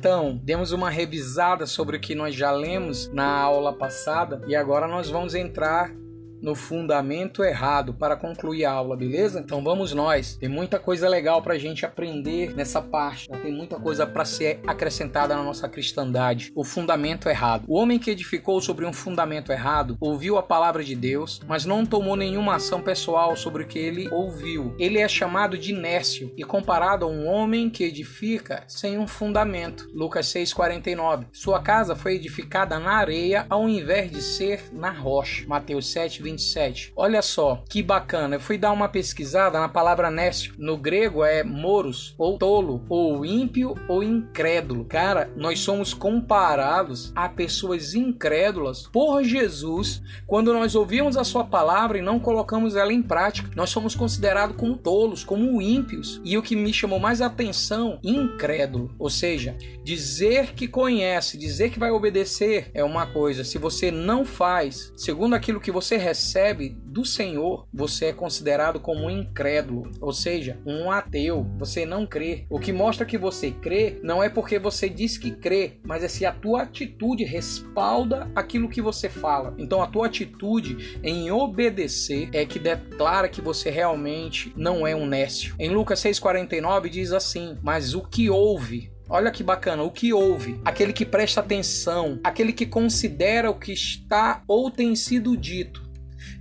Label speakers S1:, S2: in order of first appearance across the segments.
S1: Então, demos uma revisada sobre o que nós já lemos na aula passada e agora nós vamos entrar no fundamento errado para concluir a aula, beleza? Então vamos nós. Tem muita coisa legal para a gente aprender nessa parte. Tem muita coisa para ser acrescentada na nossa cristandade. O fundamento errado. O homem que edificou sobre um fundamento errado ouviu a palavra de Deus, mas não tomou nenhuma ação pessoal sobre o que ele ouviu. Ele é chamado de nécio e comparado a um homem que edifica sem um fundamento. Lucas 6:49. Sua casa foi edificada na areia ao invés de ser na rocha. Mateus 7, 27. Olha só que bacana. Eu fui dar uma pesquisada na palavra nécio. No grego é moros, ou tolo, ou ímpio, ou incrédulo. Cara, nós somos comparados a pessoas incrédulas por Jesus quando nós ouvimos a sua palavra e não colocamos ela em prática. Nós somos considerados como tolos, como ímpios. E o que me chamou mais atenção, incrédulo. Ou seja, dizer que conhece, dizer que vai obedecer é uma coisa. Se você não faz, segundo aquilo que você recebe, recebe do Senhor, você é considerado como um incrédulo, ou seja, um ateu. Você não crê. O que mostra que você crê não é porque você diz que crê, mas é se a tua atitude respalda aquilo que você fala. Então a tua atitude em obedecer é que declara que você realmente não é um nécio. Em Lucas 6:49 diz assim: "Mas o que ouve Olha que bacana, o que ouve, aquele que presta atenção, aquele que considera o que está ou tem sido dito,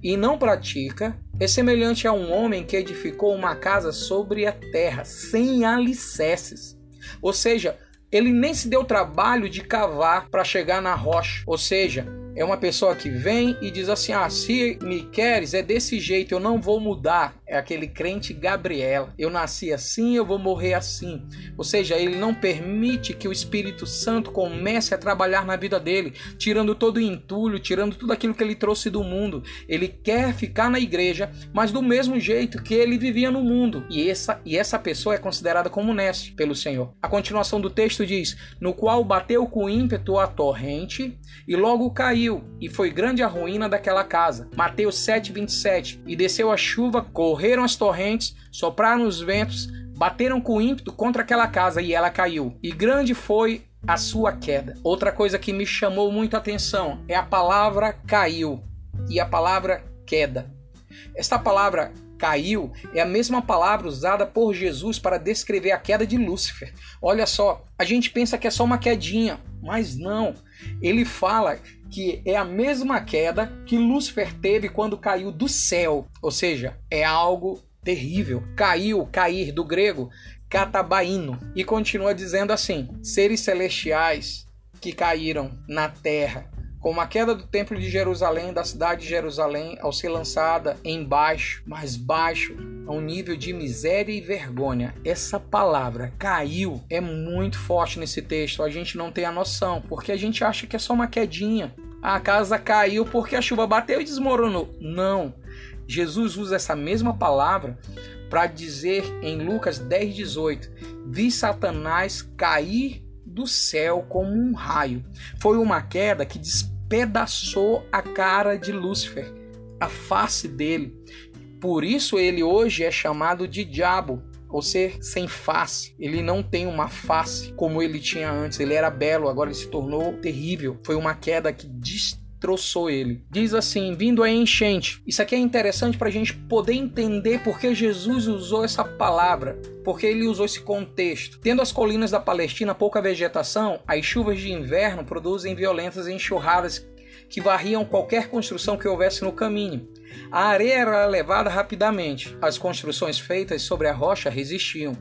S1: e não pratica, é semelhante a um homem que edificou uma casa sobre a terra, sem alicerces. Ou seja, ele nem se deu trabalho de cavar para chegar na rocha. Ou seja, é uma pessoa que vem e diz assim: Ah, se me queres, é desse jeito, eu não vou mudar. É aquele crente Gabriela. Eu nasci assim, eu vou morrer assim. Ou seja, ele não permite que o Espírito Santo comece a trabalhar na vida dele, tirando todo o entulho, tirando tudo aquilo que ele trouxe do mundo. Ele quer ficar na igreja, mas do mesmo jeito que ele vivia no mundo. E essa, e essa pessoa é considerada como neste pelo Senhor. A continuação do texto diz: No qual bateu com ímpeto a torrente e logo caiu caiu, e foi grande a ruína daquela casa. Mateus 7, 27. E desceu a chuva, correram as torrentes, sopraram os ventos, bateram com ímpeto contra aquela casa e ela caiu. E grande foi a sua queda. Outra coisa que me chamou muito a atenção é a palavra caiu e a palavra queda. Esta palavra caiu é a mesma palavra usada por Jesus para descrever a queda de Lúcifer. Olha só, a gente pensa que é só uma quedinha, mas não. Ele fala que é a mesma queda que Lúcifer teve quando caiu do céu, ou seja, é algo terrível. Caiu, cair do grego, catabaíno, e continua dizendo assim: seres celestiais que caíram na terra como a queda do templo de Jerusalém, da cidade de Jerusalém, ao ser lançada embaixo, mais baixo, a um nível de miséria e vergonha. Essa palavra caiu é muito forte nesse texto. A gente não tem a noção, porque a gente acha que é só uma quedinha. A casa caiu porque a chuva bateu e desmoronou. Não. Jesus usa essa mesma palavra para dizer em Lucas 10:18: Vi Satanás cair do céu como um raio. Foi uma queda que despedaçou a cara de Lúcifer, a face dele. Por isso ele hoje é chamado de diabo, ou ser sem face. Ele não tem uma face como ele tinha antes. Ele era belo, agora ele se tornou terrível. Foi uma queda que destruiu troçou ele. Diz assim: vindo a enchente. Isso aqui é interessante para a gente poder entender porque Jesus usou essa palavra, porque ele usou esse contexto. Tendo as colinas da Palestina pouca vegetação, as chuvas de inverno produzem violentas enxurradas que varriam qualquer construção que houvesse no caminho. A areia era levada rapidamente. As construções feitas sobre a rocha resistiam.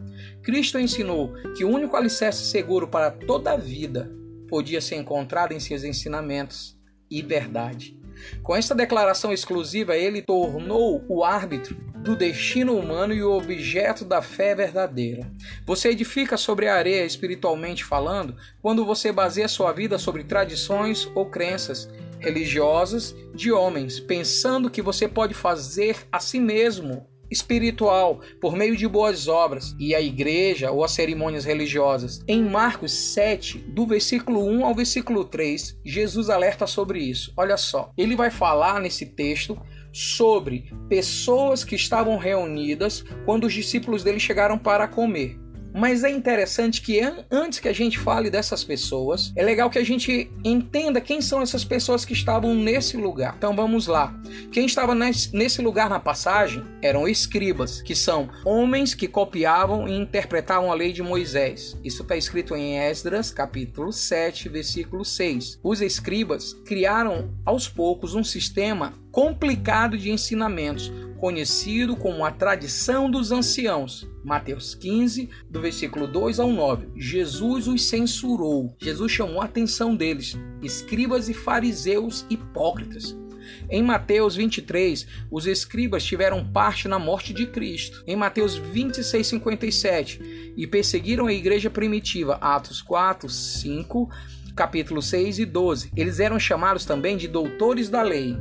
S1: Cristo ensinou que o único alicerce seguro para toda a vida podia ser encontrado em seus ensinamentos e verdade. Com esta declaração exclusiva, ele tornou o árbitro do destino humano e o objeto da fé verdadeira. Você edifica sobre a areia espiritualmente falando quando você baseia sua vida sobre tradições ou crenças religiosas de homens, pensando que você pode fazer a si mesmo espiritual por meio de boas obras e a igreja ou as cerimônias religiosas. Em Marcos 7, do versículo 1 ao versículo 3, Jesus alerta sobre isso. Olha só, ele vai falar nesse texto sobre pessoas que estavam reunidas quando os discípulos dele chegaram para comer. Mas é interessante que antes que a gente fale dessas pessoas, é legal que a gente entenda quem são essas pessoas que estavam nesse lugar. Então vamos lá. Quem estava nesse lugar na passagem eram escribas, que são homens que copiavam e interpretavam a lei de Moisés. Isso está escrito em Esdras, capítulo 7, versículo 6. Os escribas criaram aos poucos um sistema complicado de ensinamentos, conhecido como a tradição dos anciãos. Mateus 15, do versículo 2 ao 9. Jesus os censurou. Jesus chamou a atenção deles, escribas e fariseus hipócritas. Em Mateus 23, os escribas tiveram parte na morte de Cristo. Em Mateus 26, 57, e perseguiram a igreja primitiva. Atos 4, 5, capítulo 6 e 12. Eles eram chamados também de doutores da lei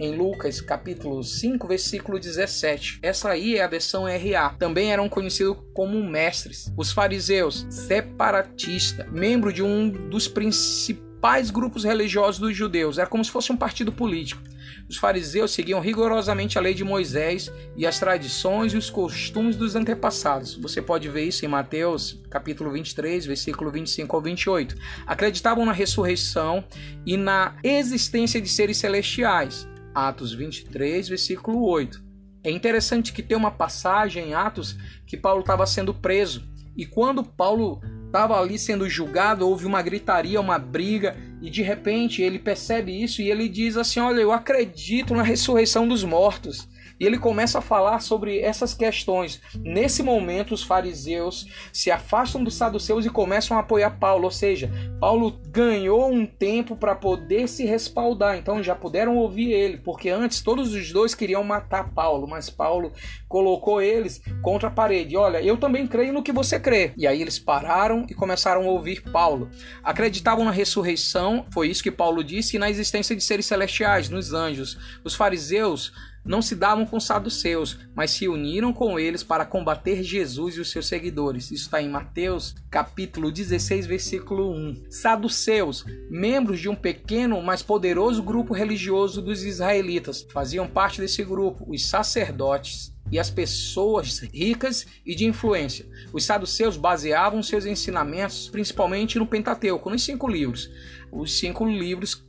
S1: em Lucas capítulo 5, versículo 17. Essa aí é a versão RA. Também eram conhecidos como mestres. Os fariseus, separatista, membro de um dos principais grupos religiosos dos judeus, era como se fosse um partido político. Os fariseus seguiam rigorosamente a lei de Moisés e as tradições e os costumes dos antepassados. Você pode ver isso em Mateus, capítulo 23, versículo 25 ao 28. Acreditavam na ressurreição e na existência de seres celestiais. Atos 23, versículo 8. É interessante que tem uma passagem em Atos que Paulo estava sendo preso. E quando Paulo estava ali sendo julgado, houve uma gritaria, uma briga, e de repente ele percebe isso e ele diz assim: Olha, eu acredito na ressurreição dos mortos. E ele começa a falar sobre essas questões. Nesse momento, os fariseus se afastam dos saduceus e começam a apoiar Paulo. Ou seja, Paulo ganhou um tempo para poder se respaldar. Então já puderam ouvir ele, porque antes todos os dois queriam matar Paulo, mas Paulo colocou eles contra a parede. Olha, eu também creio no que você crê. E aí eles pararam e começaram a ouvir Paulo. Acreditavam na ressurreição, foi isso que Paulo disse, e na existência de seres celestiais, nos anjos. Os fariseus não se davam com os saduceus, mas se uniram com eles para combater Jesus e os seus seguidores. Isso está em Mateus, capítulo 16, versículo 1. Saduceus, membros de um pequeno, mas poderoso grupo religioso dos israelitas, faziam parte desse grupo, os sacerdotes e as pessoas ricas e de influência. Os saduceus baseavam seus ensinamentos principalmente no Pentateuco, nos cinco livros, os cinco livros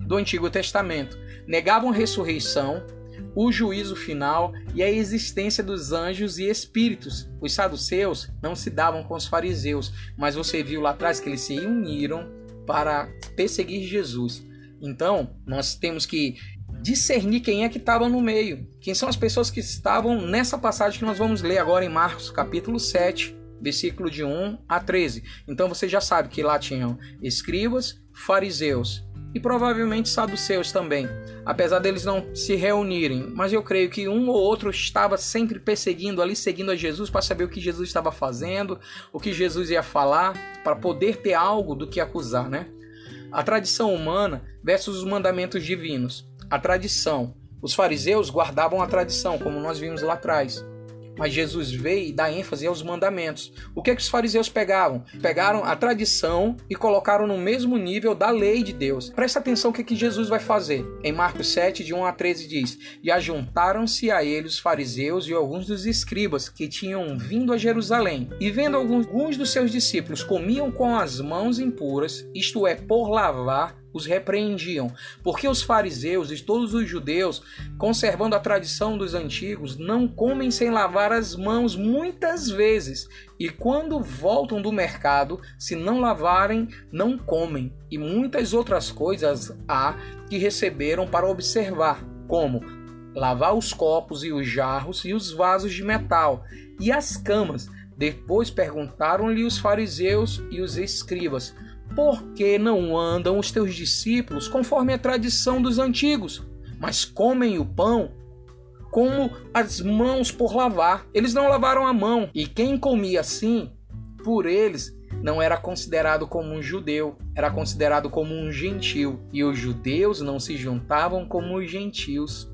S1: do Antigo Testamento. Negavam a ressurreição, o juízo final e a existência dos anjos e espíritos. Os saduceus não se davam com os fariseus, mas você viu lá atrás que eles se uniram para perseguir Jesus. Então, nós temos que discernir quem é que estava no meio, quem são as pessoas que estavam nessa passagem que nós vamos ler agora em Marcos, capítulo 7, versículo de 1 a 13. Então você já sabe que lá tinham escribas, fariseus, e provavelmente saduceus também, apesar deles não se reunirem. Mas eu creio que um ou outro estava sempre perseguindo ali, seguindo a Jesus para saber o que Jesus estava fazendo, o que Jesus ia falar, para poder ter algo do que acusar, né? A tradição humana versus os mandamentos divinos. A tradição. Os fariseus guardavam a tradição, como nós vimos lá atrás. Mas Jesus veio e dá ênfase aos mandamentos. O que, é que os fariseus pegavam? Pegaram a tradição e colocaram no mesmo nível da lei de Deus. Presta atenção o que, é que Jesus vai fazer. Em Marcos 7, de 1 a 13, diz: E ajuntaram-se a ele os fariseus e alguns dos escribas que tinham vindo a Jerusalém. E vendo alguns dos seus discípulos comiam com as mãos impuras, isto é, por lavar os repreendiam, porque os fariseus e todos os judeus, conservando a tradição dos antigos, não comem sem lavar as mãos muitas vezes, e quando voltam do mercado, se não lavarem, não comem. E muitas outras coisas há que receberam para observar, como lavar os copos e os jarros e os vasos de metal e as camas. Depois perguntaram-lhe os fariseus e os escribas: por que não andam os teus discípulos conforme a tradição dos antigos, mas comem o pão como as mãos por lavar? Eles não lavaram a mão, e quem comia assim, por eles, não era considerado como um judeu, era considerado como um gentil, e os judeus não se juntavam como os gentios.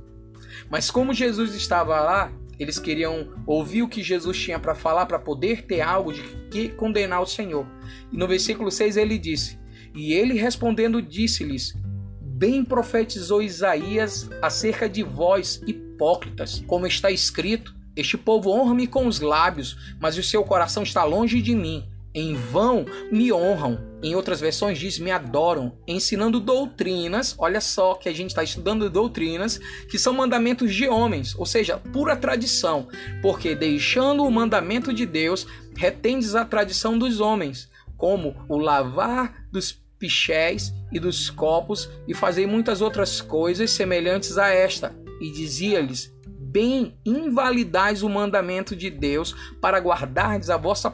S1: Mas como Jesus estava lá, eles queriam ouvir o que Jesus tinha para falar para poder ter algo de que condenar o Senhor. E no versículo 6 ele disse: E ele respondendo disse-lhes: Bem profetizou Isaías acerca de vós, hipócritas, como está escrito: Este povo honra-me com os lábios, mas o seu coração está longe de mim. Em vão me honram. Em outras versões diz me adoram, ensinando doutrinas. Olha só que a gente está estudando doutrinas que são mandamentos de homens, ou seja, pura tradição. Porque deixando o mandamento de Deus, retendes a tradição dos homens, como o lavar dos pichés e dos copos e fazer muitas outras coisas semelhantes a esta. E dizia-lhes: Bem invalidais o mandamento de Deus para guardardes a vossa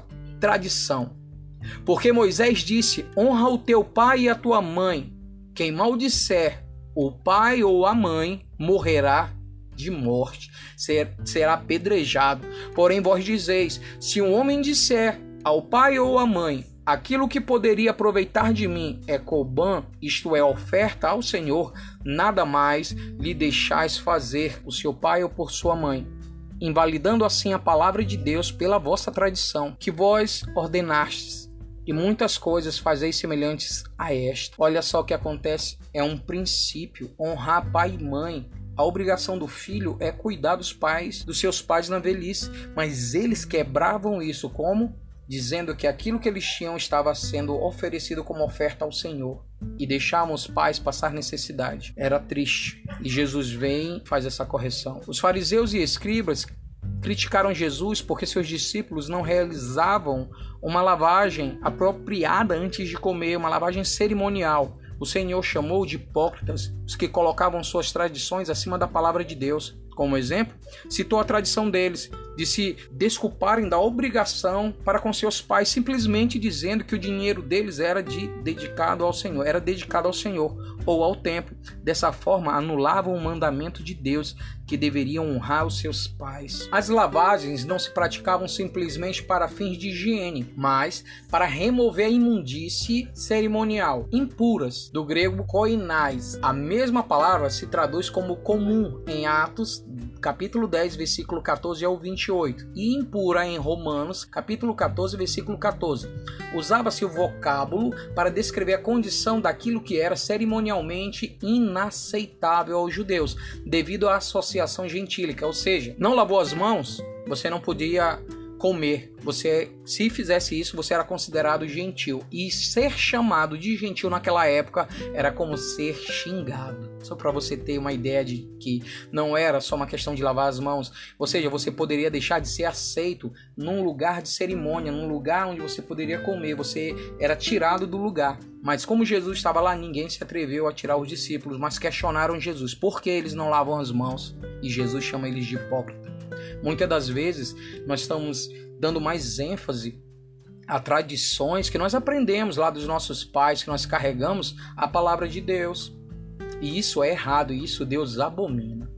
S1: tradição. Porque Moisés disse: Honra o teu pai e a tua mãe. Quem maldisser o pai ou a mãe morrerá de morte, será apedrejado. Porém, vós dizeis: Se um homem disser ao pai ou à mãe: Aquilo que poderia aproveitar de mim é Coban, isto é, oferta ao Senhor, nada mais lhe deixais fazer o seu pai ou por sua mãe invalidando assim a palavra de Deus pela vossa tradição, que vós ordenastes, e muitas coisas fazeis semelhantes a esta. Olha só o que acontece: é um princípio, honrar pai e mãe. A obrigação do filho é cuidar dos pais, dos seus pais na velhice, mas eles quebravam isso como dizendo que aquilo que eles tinham estava sendo oferecido como oferta ao Senhor e deixavam os pais passar necessidade. Era triste. E Jesus vem e faz essa correção. Os fariseus e escribas criticaram Jesus porque seus discípulos não realizavam uma lavagem apropriada antes de comer, uma lavagem cerimonial. O Senhor chamou de hipócritas os que colocavam suas tradições acima da palavra de Deus. Como exemplo, citou a tradição deles de se desculparem da obrigação para com seus pais, simplesmente dizendo que o dinheiro deles era de, dedicado ao Senhor, era dedicado ao Senhor ou ao templo. Dessa forma, anulavam o mandamento de Deus que deveriam honrar os seus pais. As lavagens não se praticavam simplesmente para fins de higiene, mas para remover a imundície cerimonial, impuras, do grego koinais. A mesma palavra se traduz como comum em Atos capítulo 10, versículo 14 ao 28, e impura em Romanos, capítulo 14, versículo 14. Usava-se o vocábulo para descrever a condição daquilo que era cerimonialmente inaceitável aos judeus, devido à associação gentílica, ou seja, não lavou as mãos, você não podia comer. Você, se fizesse isso, você era considerado gentil. E ser chamado de gentil naquela época era como ser xingado. Só para você ter uma ideia de que não era só uma questão de lavar as mãos. Ou seja, você poderia deixar de ser aceito num lugar de cerimônia, num lugar onde você poderia comer. Você era tirado do lugar. Mas como Jesus estava lá, ninguém se atreveu a tirar os discípulos, mas questionaram Jesus por que eles não lavam as mãos. E Jesus chama eles de hipócrita. Muitas das vezes nós estamos dando mais ênfase a tradições que nós aprendemos lá dos nossos pais, que nós carregamos a palavra de Deus. E isso é errado, isso Deus abomina.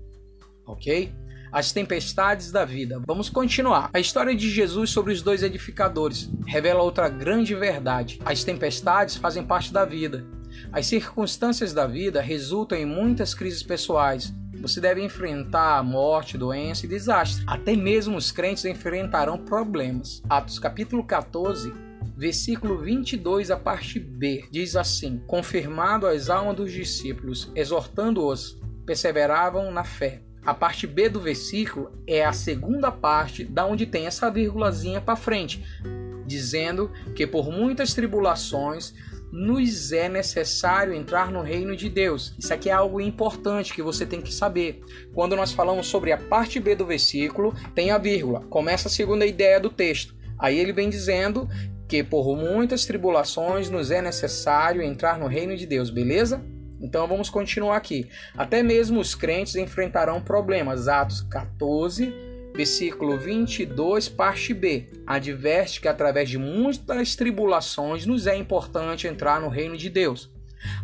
S1: Ok? As tempestades da vida. Vamos continuar. A história de Jesus sobre os dois edificadores revela outra grande verdade. As tempestades fazem parte da vida. As circunstâncias da vida resultam em muitas crises pessoais, você deve enfrentar morte, doença e desastre. Até mesmo os crentes enfrentarão problemas. Atos capítulo 14, versículo 22, a parte B, diz assim: Confirmado as almas dos discípulos, exortando-os, perseveravam na fé. A parte B do versículo é a segunda parte da onde tem essa vírgulazinha para frente, dizendo que por muitas tribulações nos é necessário entrar no reino de Deus. Isso aqui é algo importante que você tem que saber. Quando nós falamos sobre a parte B do versículo, tem a vírgula. Começa a segunda ideia do texto. Aí ele vem dizendo que por muitas tribulações nos é necessário entrar no reino de Deus, beleza? Então vamos continuar aqui. Até mesmo os crentes enfrentarão problemas. Atos 14, versículo 22, parte B, adverte que através de muitas tribulações nos é importante entrar no reino de Deus.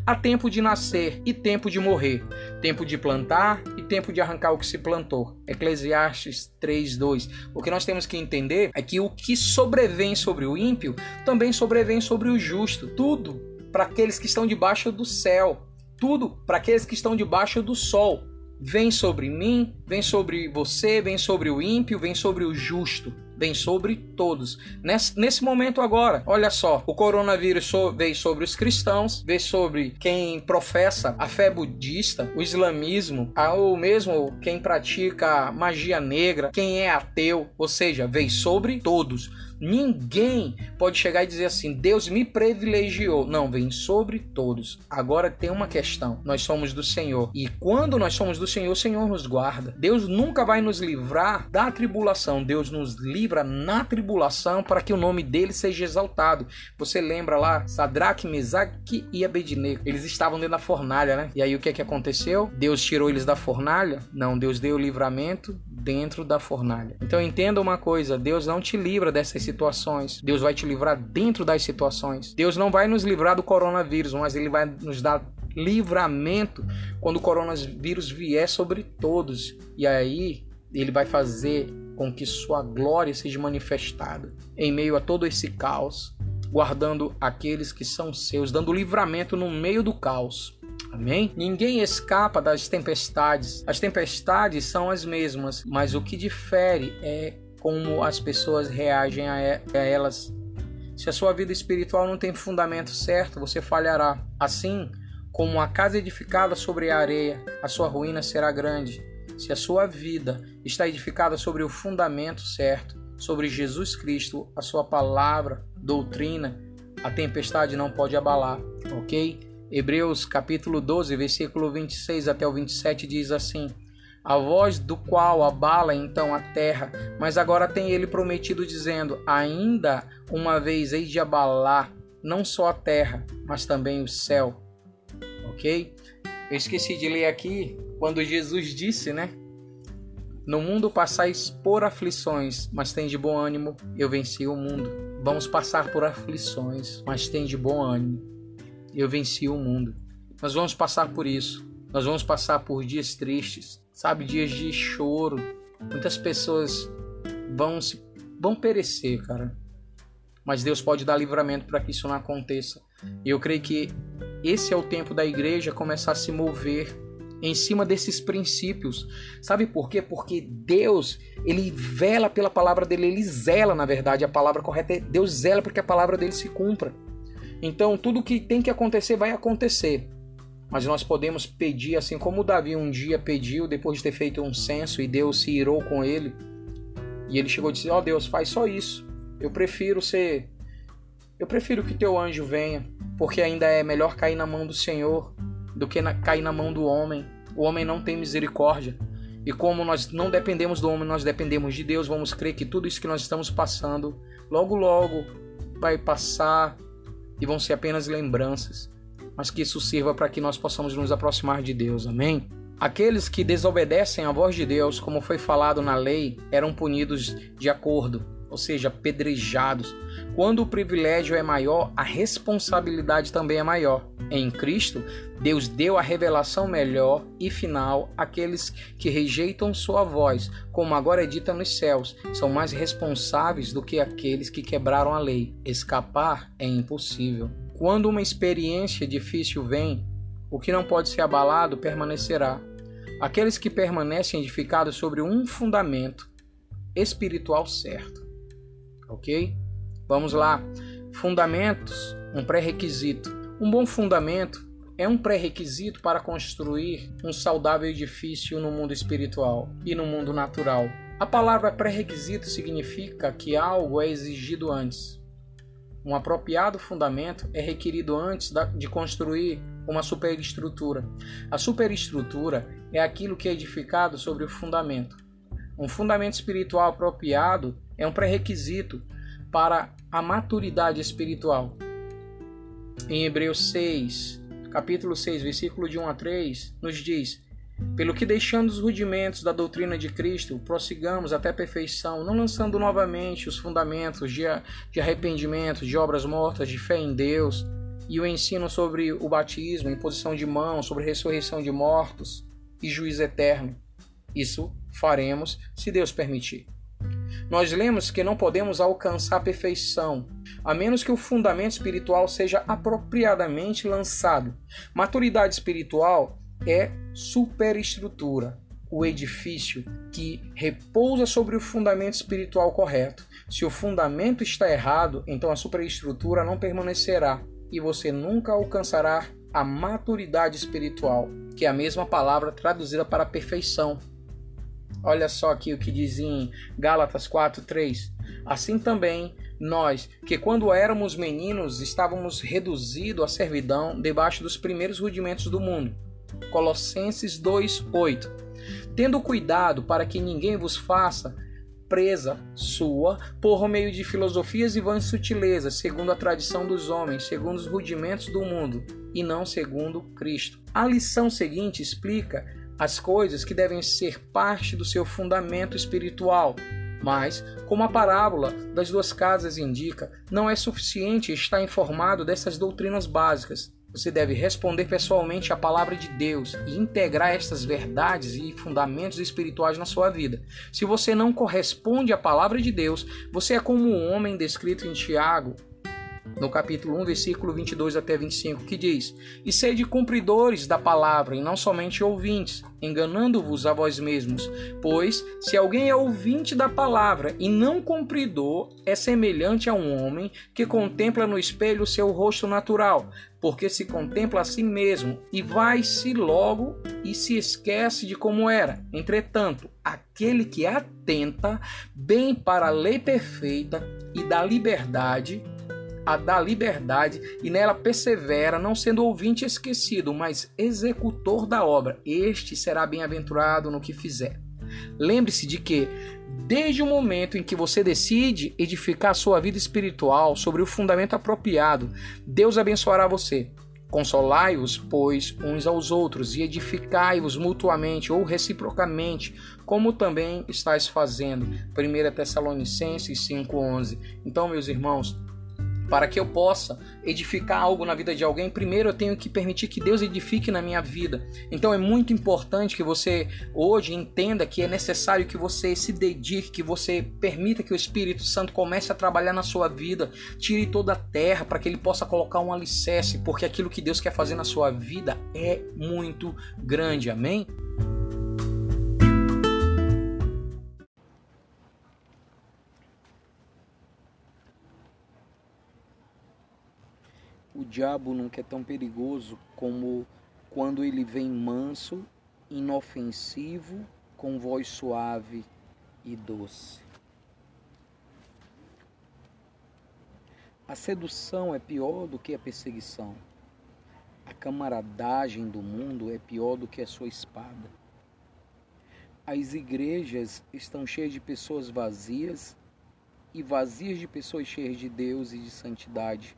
S1: Há tempo de nascer e tempo de morrer, tempo de plantar e tempo de arrancar o que se plantou. Eclesiastes 3:2. O que nós temos que entender é que o que sobrevém sobre o ímpio também sobrevém sobre o justo. Tudo para aqueles que estão debaixo do céu, tudo para aqueles que estão debaixo do sol vem sobre mim, vem sobre você, vem sobre o ímpio, vem sobre o justo. vem sobre todos. Nesse, nesse momento agora, olha só, o coronavírus so, veio sobre os cristãos, veio sobre quem professa a fé budista, o islamismo, ou mesmo quem pratica magia negra, quem é ateu, ou seja, veio sobre todos. Ninguém pode chegar e dizer assim: Deus me privilegiou. Não, vem sobre todos. Agora tem uma questão: nós somos do Senhor. E quando nós somos do Senhor, o Senhor nos guarda. Deus nunca vai nos livrar da tribulação. Deus nos livra na tribulação para que o nome dele seja exaltado. Você lembra lá, Sadraque, Mesaque e Abednego? Eles estavam dentro da fornalha, né? E aí o que é que aconteceu? Deus tirou eles da fornalha? Não, Deus deu o livramento dentro da fornalha. Então entenda uma coisa: Deus não te livra dessas situações. Deus vai te livrar dentro das situações. Deus não vai nos livrar do coronavírus, mas ele vai nos dar livramento quando o coronavírus vier sobre todos. E aí ele vai fazer com que sua glória seja manifestada em meio a todo esse caos, guardando aqueles que são seus, dando livramento no meio do caos. Amém? Ninguém escapa das tempestades. As tempestades são as mesmas, mas o que difere é como as pessoas reagem a elas. Se a sua vida espiritual não tem fundamento certo, você falhará. Assim como a casa edificada sobre a areia, a sua ruína será grande. Se a sua vida está edificada sobre o fundamento certo, sobre Jesus Cristo, a sua palavra, doutrina, a tempestade não pode abalar, ok? Hebreus capítulo 12, versículo 26 até o 27 diz assim: A voz do qual abala então a terra, mas agora tem ele prometido, dizendo: Ainda uma vez hei de abalar não só a terra, mas também o céu. Ok? Eu esqueci de ler aqui quando Jesus disse, né? No mundo passais por aflições, mas tem de bom ânimo, eu venci o mundo. Vamos passar por aflições, mas tem de bom ânimo eu venci o mundo. Nós vamos passar por isso. Nós vamos passar por dias tristes, sabe, dias de choro. Muitas pessoas vão se vão perecer, cara. Mas Deus pode dar livramento para que isso não aconteça. E eu creio que esse é o tempo da igreja começar a se mover em cima desses princípios. Sabe por quê? Porque Deus, ele vela pela palavra dele, ele zela, na verdade, a palavra correta é Deus zela porque a palavra dele se cumpra. Então, tudo que tem que acontecer vai acontecer. Mas nós podemos pedir, assim como Davi um dia pediu, depois de ter feito um censo e Deus se irou com ele. E ele chegou e disse: Ó oh, Deus, faz só isso. Eu prefiro ser. Eu prefiro que teu anjo venha, porque ainda é melhor cair na mão do Senhor do que na... cair na mão do homem. O homem não tem misericórdia. E como nós não dependemos do homem, nós dependemos de Deus, vamos crer que tudo isso que nós estamos passando, logo, logo vai passar e vão ser apenas lembranças, mas que isso sirva para que nós possamos nos aproximar de Deus. Amém? Aqueles que desobedecem à voz de Deus, como foi falado na lei, eram punidos de acordo, ou seja, apedrejados. Quando o privilégio é maior, a responsabilidade também é maior. Em Cristo, Deus deu a revelação melhor e final àqueles que rejeitam sua voz, como agora é dita nos céus, são mais responsáveis do que aqueles que quebraram a lei. Escapar é impossível. Quando uma experiência difícil vem, o que não pode ser abalado permanecerá. Aqueles que permanecem edificados sobre um fundamento espiritual certo. Ok? Vamos lá. Fundamentos, um pré-requisito. Um bom fundamento é um pré-requisito para construir um saudável edifício no mundo espiritual e no mundo natural. A palavra pré-requisito significa que algo é exigido antes. Um apropriado fundamento é requerido antes de construir uma superestrutura. A superestrutura é aquilo que é edificado sobre o fundamento. Um fundamento espiritual apropriado é um pré-requisito para a maturidade espiritual em Hebreus 6, capítulo 6, versículo de 1 a 3, nos diz: Pelo que deixando os rudimentos da doutrina de Cristo, prossigamos até a perfeição, não lançando novamente os fundamentos de, arrependimento, de obras mortas, de fé em Deus, e o ensino sobre o batismo, imposição de mãos, sobre ressurreição de mortos e juízo eterno. Isso faremos se Deus permitir. Nós lemos que não podemos alcançar a perfeição, a menos que o fundamento espiritual seja apropriadamente lançado. Maturidade espiritual é superestrutura, o edifício que repousa sobre o fundamento espiritual correto. Se o fundamento está errado, então a superestrutura não permanecerá e você nunca alcançará a maturidade espiritual, que é a mesma palavra traduzida para perfeição. Olha só aqui o que diz em Gálatas 4:3. Assim também nós, que quando éramos meninos estávamos reduzidos à servidão debaixo dos primeiros rudimentos do mundo. Colossenses 2:8. Tendo cuidado para que ninguém vos faça presa sua por meio de filosofias e vãs sutilezas, segundo a tradição dos homens, segundo os rudimentos do mundo, e não segundo Cristo. A lição seguinte explica as coisas que devem ser parte do seu fundamento espiritual. Mas, como a parábola das duas casas indica, não é suficiente estar informado dessas doutrinas básicas. Você deve responder pessoalmente à palavra de Deus e integrar estas verdades e fundamentos espirituais na sua vida. Se você não corresponde à palavra de Deus, você é como um homem descrito em Tiago no capítulo 1, versículo 22 até 25, que diz: E sede cumpridores da palavra, e não somente ouvintes, enganando-vos a vós mesmos. Pois, se alguém é ouvinte da palavra e não cumpridor, é semelhante a um homem que contempla no espelho seu rosto natural, porque se contempla a si mesmo e vai-se logo e se esquece de como era. Entretanto, aquele que atenta bem para a lei perfeita e da liberdade, a da liberdade e nela persevera, não sendo ouvinte esquecido, mas executor da obra. Este será bem-aventurado no que fizer. Lembre-se de que, desde o momento em que você decide edificar sua vida espiritual sobre o fundamento apropriado, Deus abençoará você. Consolai-vos, pois, uns aos outros e edificai-vos mutuamente ou reciprocamente, como também estáis fazendo. 1 Tessalonicenses 5,11. Então, meus irmãos, para que eu possa edificar algo na vida de alguém, primeiro eu tenho que permitir que Deus edifique na minha vida. Então é muito importante que você hoje entenda que é necessário que você se dedique, que você permita que o Espírito Santo comece a trabalhar na sua vida, tire toda a terra para que ele possa colocar um alicerce, porque aquilo que Deus quer fazer na sua vida é muito grande. Amém? Diabo nunca é tão perigoso como quando ele vem manso, inofensivo, com voz suave e doce. A sedução é pior do que a perseguição. A camaradagem do mundo é pior do que a sua espada. As igrejas estão cheias de pessoas vazias e vazias de pessoas cheias de Deus e de santidade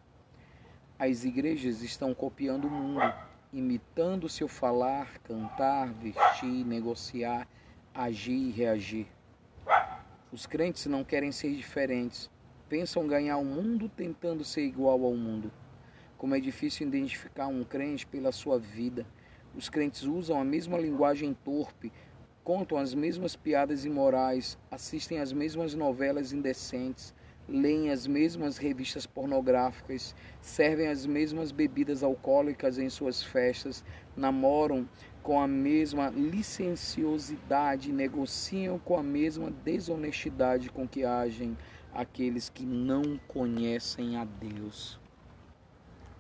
S1: as igrejas estão copiando o mundo, imitando seu falar, cantar, vestir, negociar, agir e reagir. Os crentes não querem ser diferentes, pensam ganhar o mundo tentando ser igual ao mundo. Como é difícil identificar um crente pela sua vida. Os crentes usam a mesma linguagem torpe, contam as mesmas piadas imorais, assistem às mesmas novelas indecentes, leem as mesmas revistas pornográficas, servem as mesmas bebidas alcoólicas em suas festas, namoram com a mesma licenciosidade, negociam com a mesma desonestidade com que agem aqueles que não conhecem a Deus.